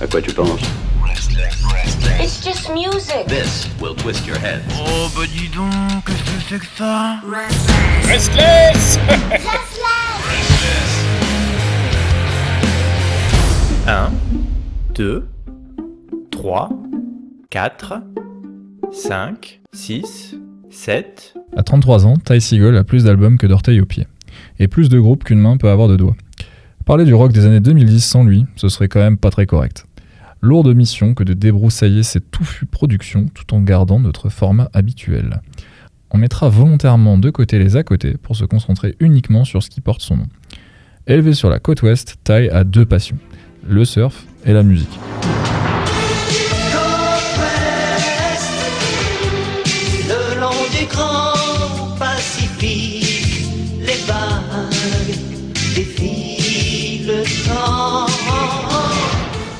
À quoi tu penses It's just music. This will twist your head. Oh bah dis donc, qu'est-ce que c'est que ça Restless 1, 2, 3, 4, 5, 6, 7. À 33 ans, Ty Seagull a plus d'albums que d'orteils aux pieds. Et plus de groupes qu'une main peut avoir de doigts. Parler du rock des années 2010 sans lui, ce serait quand même pas très correct. Lourde mission que de débroussailler ces touffues productions tout en gardant notre format habituel. On mettra volontairement de côté les à côté pour se concentrer uniquement sur ce qui porte son nom. Élevé sur la côte ouest, Ty a deux passions, le surf et la musique. Le long du grand Pacifique,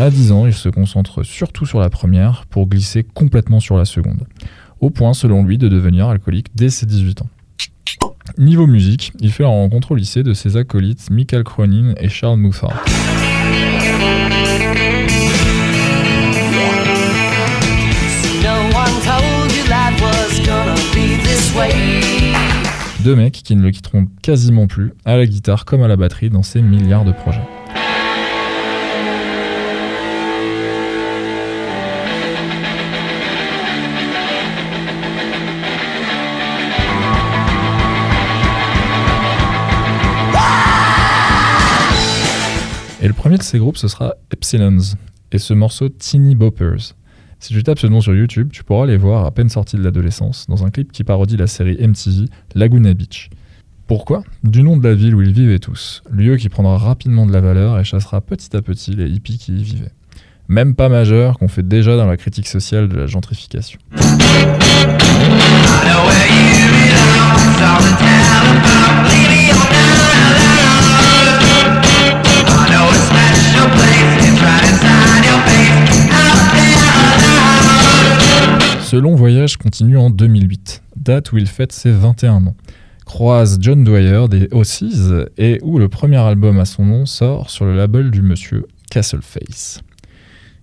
À 10 ans, il se concentre surtout sur la première pour glisser complètement sur la seconde, au point selon lui de devenir alcoolique dès ses 18 ans. Niveau musique, il fait la rencontre au lycée de ses acolytes Michael Cronin et Charles Mouffard. Deux mecs qui ne le quitteront quasiment plus, à la guitare comme à la batterie, dans ses milliards de projets. Et le premier de ces groupes, ce sera Epsilons, et ce morceau Teeny Boppers. Si tu tapes ce nom sur YouTube, tu pourras les voir à peine sortis de l'adolescence, dans un clip qui parodie la série MTV Laguna Beach. Pourquoi? Du nom de la ville où ils vivaient tous, lieu qui prendra rapidement de la valeur et chassera petit à petit les hippies qui y vivaient. Même pas majeur qu'on fait déjà dans la critique sociale de la gentrification. Ce long voyage continue en 2008, date où il fête ses 21 ans. Croise John Dwyer des Ossies et où le premier album à son nom sort sur le label du monsieur Castleface.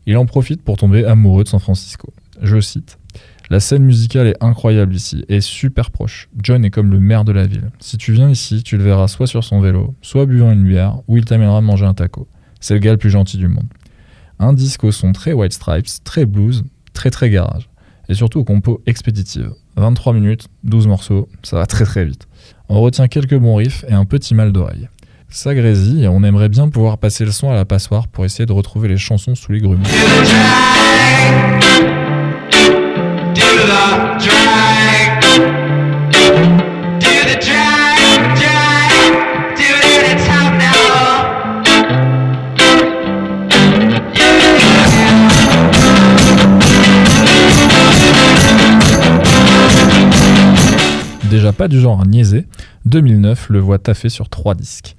Il en profite pour tomber amoureux de San Francisco. Je cite La scène musicale est incroyable ici et super proche. John est comme le maire de la ville. Si tu viens ici, tu le verras soit sur son vélo, soit buvant une bière, ou il t'amènera manger un taco. C'est le gars le plus gentil du monde. Un disque au son très White Stripes, très blues, très très garage. Et surtout aux compos expéditives. 23 minutes, 12 morceaux, ça va très très vite. On retient quelques bons riffs et un petit mal d'oreille. Ça grésille et on aimerait bien pouvoir passer le son à la passoire pour essayer de retrouver les chansons sous les grumeaux. Déjà pas du genre à niaiser, 2009 le voit taffer sur trois disques.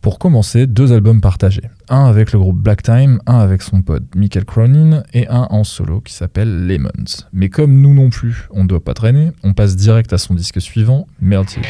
Pour commencer, deux albums partagés. Un avec le groupe Black Time, un avec son pote Michael Cronin et un en solo qui s'appelle Lemons. Mais comme nous non plus, on ne doit pas traîner, on passe direct à son disque suivant, Melted.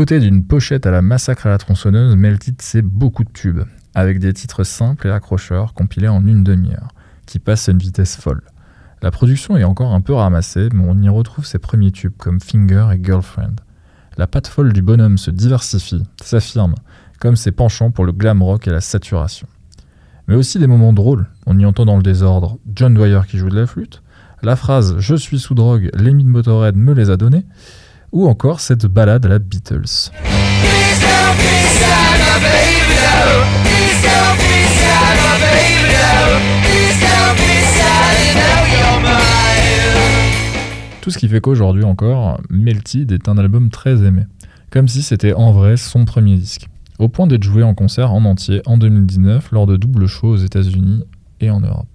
Doté d'une pochette à la massacre à la tronçonneuse, Melted c'est beaucoup de tubes, avec des titres simples et accrocheurs compilés en une demi-heure, qui passent à une vitesse folle. La production est encore un peu ramassée, mais on y retrouve ses premiers tubes comme Finger et Girlfriend. La patte folle du bonhomme se diversifie, s'affirme, comme ses penchants pour le glam rock et la saturation. Mais aussi des moments drôles, on y entend dans le désordre John Dwyer qui joue de la flûte, la phrase Je suis sous drogue, Lemmy de Motorhead me les a donnés, ou encore cette balade à la Beatles. Tout ce qui fait qu'aujourd'hui encore, Melted est un album très aimé, comme si c'était en vrai son premier disque, au point d'être joué en concert en entier en 2019 lors de double shows aux États-Unis et en Europe.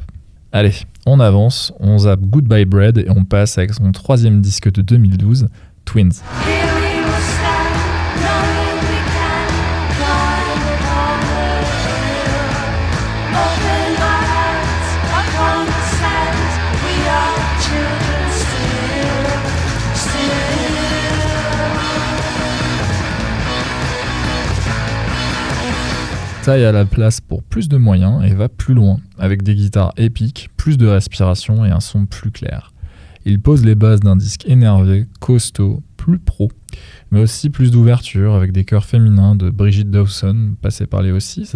Allez, on avance, on zappe Goodbye Bread et on passe avec son troisième disque de 2012, Twins. taille à la place pour plus de moyens et va plus loin, avec des guitares épiques, plus de respiration et un son plus clair. Il pose les bases d'un disque énervé, costaud, plus pro, mais aussi plus d'ouverture avec des chœurs féminins de Brigitte Dawson, passée par les Ossies.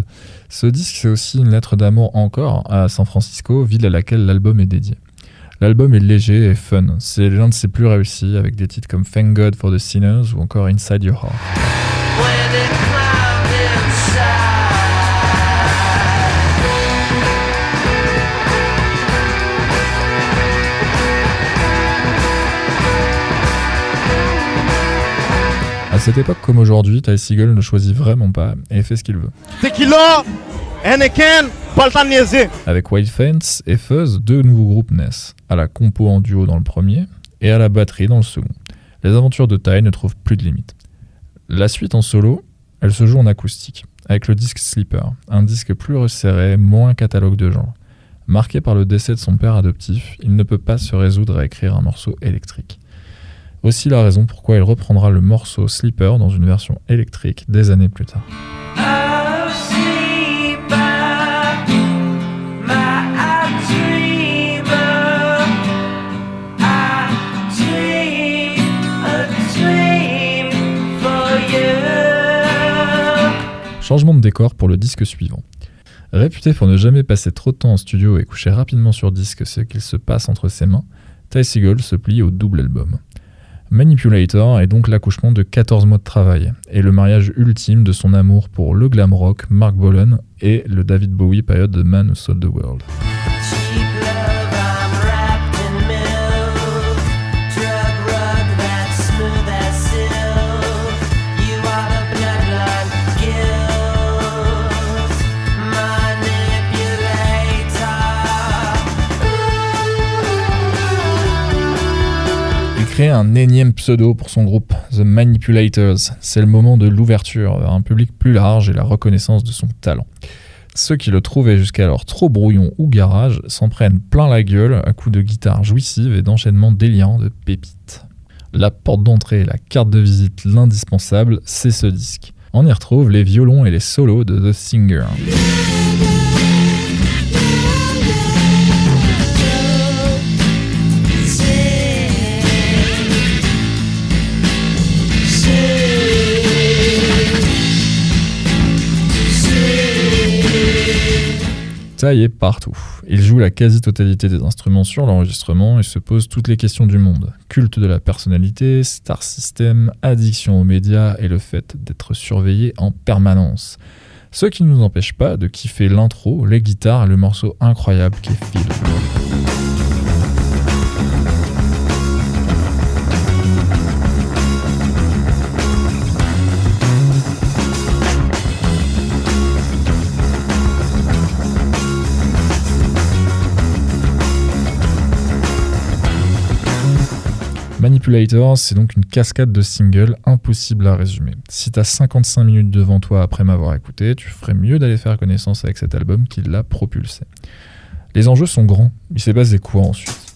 Ce disque, c'est aussi une lettre d'amour encore à San Francisco, ville à laquelle l'album est dédié. L'album est léger et fun, c'est l'un de ses plus réussis avec des titres comme Thank God for the Sinners ou encore Inside Your Heart. Cette époque comme aujourd'hui, Ty Seagull ne choisit vraiment pas et fait ce qu'il veut. Tequila, Anakin, pas le temps de niaiser. Avec Wild Fence et Fuzz, deux nouveaux groupes naissent, à la compo en duo dans le premier et à la batterie dans le second. Les aventures de Ty ne trouvent plus de limite. La suite en solo, elle se joue en acoustique, avec le disque Sleeper, un disque plus resserré, moins catalogue de genre. Marqué par le décès de son père adoptif, il ne peut pas se résoudre à écrire un morceau électrique. Aussi la raison pourquoi il reprendra le morceau Sleeper dans une version électrique des années plus tard. Changement de décor pour le disque suivant. Réputé pour ne jamais passer trop de temps en studio et coucher rapidement sur disque ce qu'il se passe entre ses mains, Ty se plie au double album. Manipulator est donc l'accouchement de 14 mois de travail et le mariage ultime de son amour pour le glam rock Mark Bolan et le David Bowie période de Man Who Sold the World. Un énième pseudo pour son groupe, The Manipulators. C'est le moment de l'ouverture vers un public plus large et la reconnaissance de son talent. Ceux qui le trouvaient jusqu'alors trop brouillon ou garage s'en prennent plein la gueule à coups de guitare jouissive et d'enchaînements délirants de pépites. La porte d'entrée, la carte de visite, l'indispensable, c'est ce disque. On y retrouve les violons et les solos de The Singer. Est partout. Il joue la quasi-totalité des instruments sur l'enregistrement et se pose toutes les questions du monde. Culte de la personnalité, star system, addiction aux médias et le fait d'être surveillé en permanence. Ce qui ne nous empêche pas de kiffer l'intro, les guitares et le morceau incroyable qui est C'est donc une cascade de singles impossible à résumer. Si t'as 55 minutes devant toi après m'avoir écouté, tu ferais mieux d'aller faire connaissance avec cet album qui l'a propulsé. Les enjeux sont grands, il s'est passé quoi ensuite?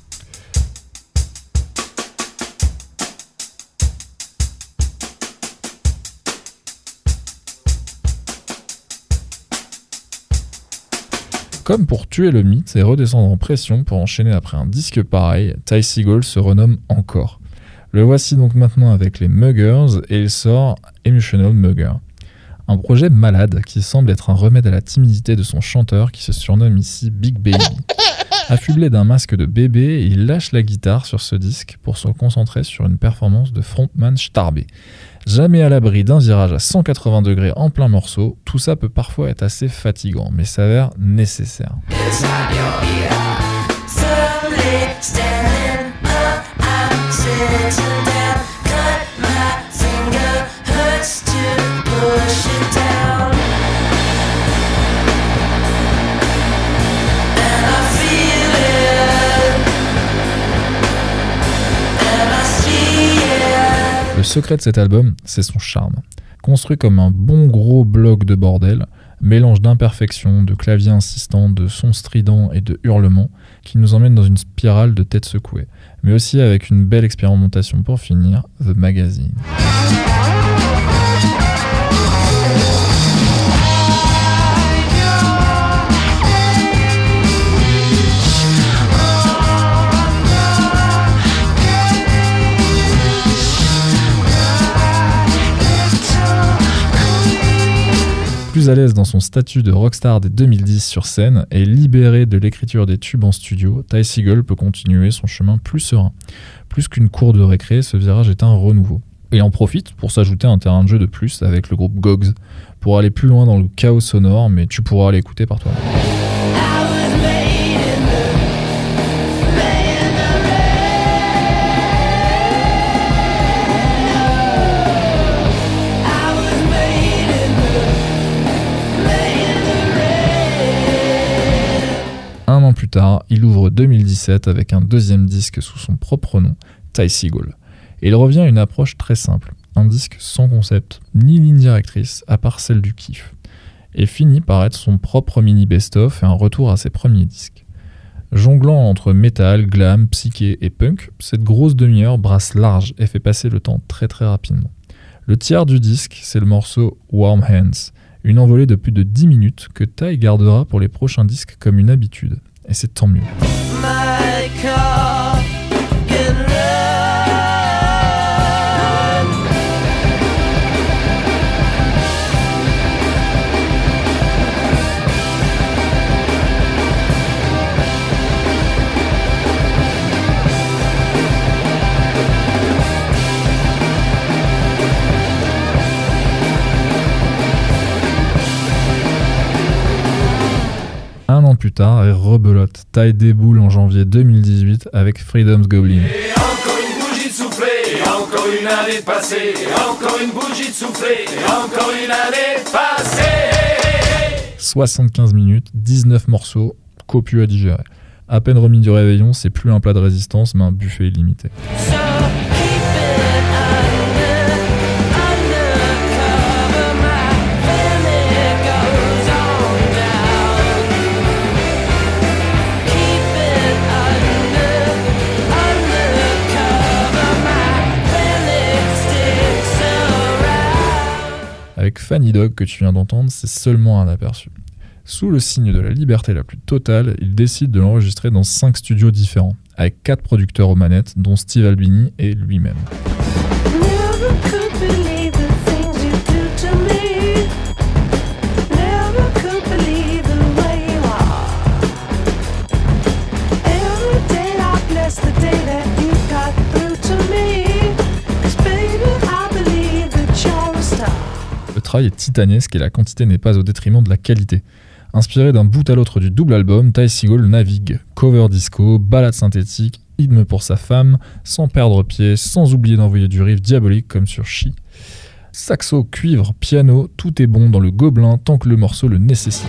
Comme pour tuer le mythe et redescendre en pression pour enchaîner après un disque pareil, Ty Seagull se renomme encore. Le voici donc maintenant avec les Muggers et il sort Emotional Mugger. Un projet malade qui semble être un remède à la timidité de son chanteur qui se surnomme ici Big Baby. Affublé d'un masque de bébé, il lâche la guitare sur ce disque pour se concentrer sur une performance de frontman starbé. Jamais à l'abri d'un virage à 180 degrés en plein morceau, tout ça peut parfois être assez fatigant, mais s'avère nécessaire. Le secret de cet album, c'est son charme. Construit comme un bon gros bloc de bordel, mélange d'imperfections, de claviers insistants, de sons stridents et de hurlements, qui nous emmène dans une spirale de têtes secouées, mais aussi avec une belle expérimentation pour finir, The Magazine. Plus à l'aise dans son statut de rockstar des 2010 sur scène et libéré de l'écriture des tubes en studio, Ty Segall peut continuer son chemin plus serein. Plus qu'une cour de récré, ce virage est un renouveau. Et en profite pour s'ajouter un terrain de jeu de plus avec le groupe Gogs, pour aller plus loin dans le chaos sonore, mais tu pourras l'écouter par toi. Plus tard, il ouvre 2017 avec un deuxième disque sous son propre nom, Ty Segall. Et il revient à une approche très simple, un disque sans concept, ni ligne directrice, à part celle du kiff. Et finit par être son propre mini best-of et un retour à ses premiers disques. Jonglant entre métal, glam, psyché et punk, cette grosse demi-heure brasse large et fait passer le temps très très rapidement. Le tiers du disque, c'est le morceau Warm Hands, une envolée de plus de 10 minutes que Ty gardera pour les prochains disques comme une habitude. Et c'est tant mieux. Tard, et rebelote, Ty déboule en janvier 2018 avec Freedom's Goblin. Et encore une bougie de soufflé, et encore une année de passée, et encore une bougie de soufflé, et encore une année passée. 75 minutes, 19 morceaux, copieux à digérer. À peine remis du réveillon, c'est plus un plat de résistance, mais un buffet illimité. So Fanny Dog que tu viens d'entendre, c'est seulement un aperçu. Sous le signe de la liberté la plus totale, il décide de l'enregistrer dans 5 studios différents, avec 4 producteurs aux manettes, dont Steve Albini et lui-même. Travail est titanesque et la quantité n'est pas au détriment de la qualité. Inspiré d'un bout à l'autre du double album, Ty Segall navigue. Cover disco, balade synthétique, hymne pour sa femme, sans perdre pied, sans oublier d'envoyer du riff diabolique comme sur She. Saxo, cuivre, piano, tout est bon dans le gobelin tant que le morceau le nécessite.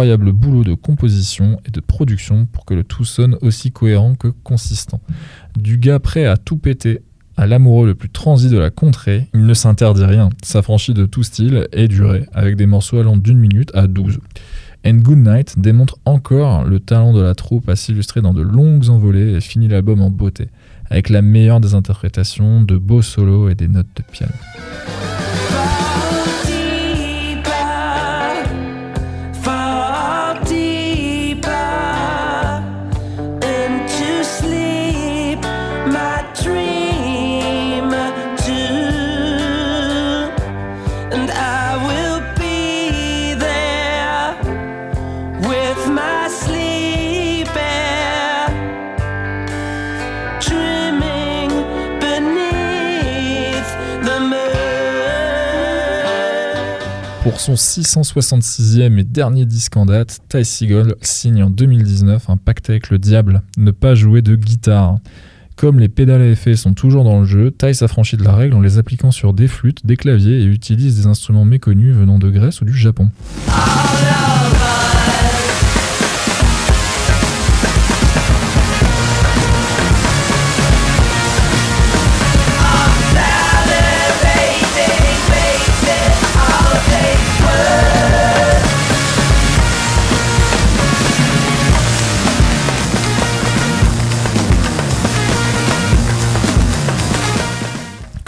Incroyable boulot de composition et de production pour que le tout sonne aussi cohérent que consistant. Du gars prêt à tout péter à l'amoureux le plus transi de la contrée, il ne s'interdit rien, s'affranchit de tout style et durée, avec des morceaux allant d'une minute à 12. And Good Night démontre encore le talent de la troupe à s'illustrer dans de longues envolées et finit l'album en beauté, avec la meilleure des interprétations, de beaux solos et des notes de piano. Pour son 666e et dernier disque en date, Ty Segall signe en 2019 un pacte avec le diable, ne pas jouer de guitare. Comme les pédales à effet sont toujours dans le jeu, Ty s'affranchit de la règle en les appliquant sur des flûtes, des claviers et utilise des instruments méconnus venant de Grèce ou du Japon.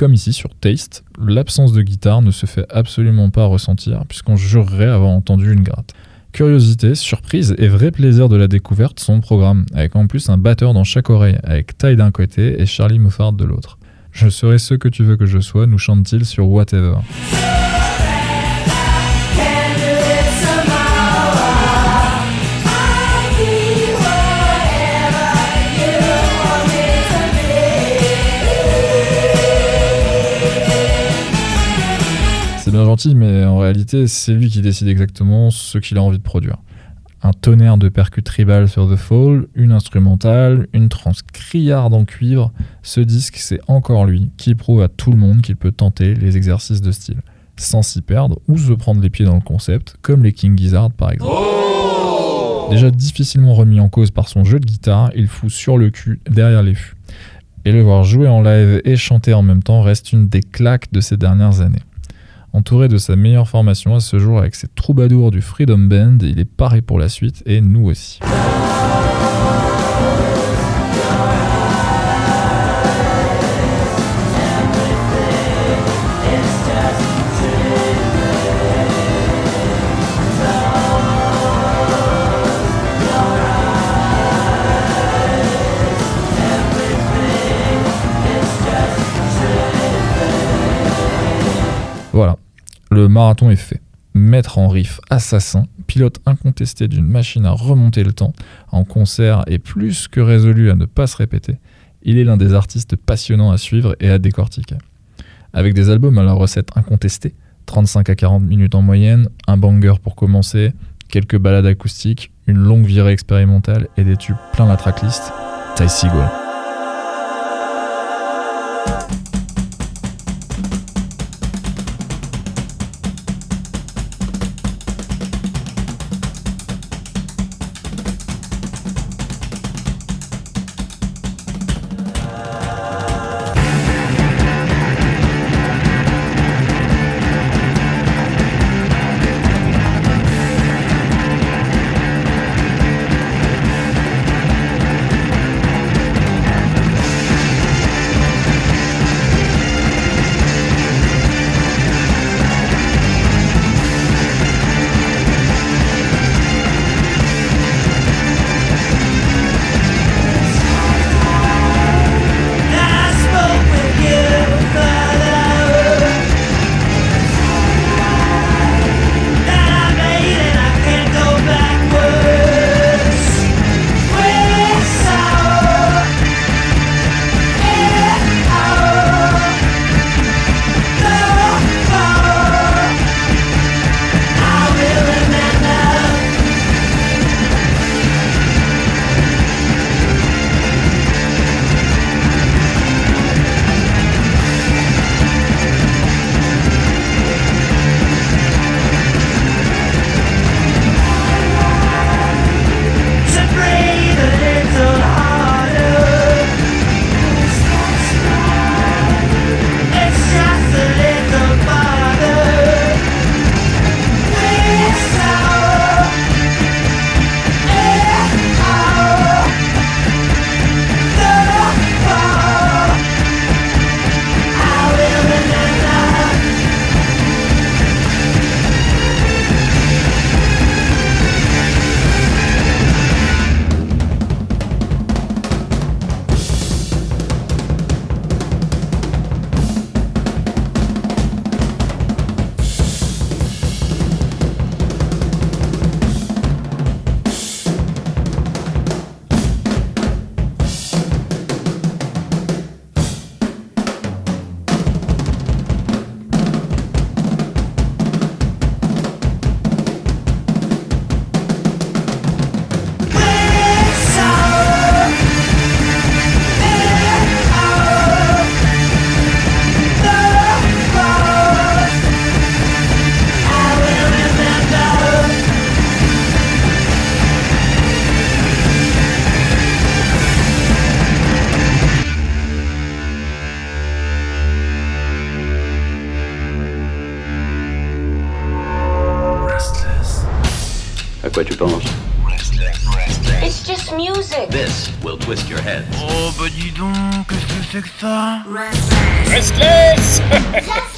Comme ici sur Taste, l'absence de guitare ne se fait absolument pas ressentir puisqu'on jurerait avoir entendu une gratte. Curiosité, surprise et vrai plaisir de la découverte sont au programme, avec en plus un batteur dans chaque oreille, avec Ty d'un côté et Charlie Moffard de l'autre. Je serai ce que tu veux que je sois, nous chante-t-il sur Whatever. Bien gentil, mais en réalité, c'est lui qui décide exactement ce qu'il a envie de produire. Un tonnerre de percus tribal sur The Fall, une instrumentale, une trance criarde en cuivre. Ce disque, c'est encore lui qui prouve à tout le monde qu'il peut tenter les exercices de style, sans s'y perdre ou se prendre les pieds dans le concept, comme les King Gizzard par exemple. Déjà difficilement remis en cause par son jeu de guitare, il fout sur le cul derrière les fûts. Et le voir jouer en live et chanter en même temps reste une des claques de ces dernières années. Entouré de sa meilleure formation à ce jour avec ses troubadours du Freedom Band, il est paré pour la suite et nous aussi. Marathon est fait. Maître en riff assassin, pilote incontesté d'une machine à remonter le temps, en concert et plus que résolu à ne pas se répéter, il est l'un des artistes passionnants à suivre et à décortiquer. Avec des albums à la recette incontestée, 35 à 40 minutes en moyenne, un banger pour commencer, quelques balades acoustiques, une longue virée expérimentale et des tubes plein la tracklist, Ty Segall. Twist your head. Oh bah dis donc, qu'est-ce que c'est que ça? Restless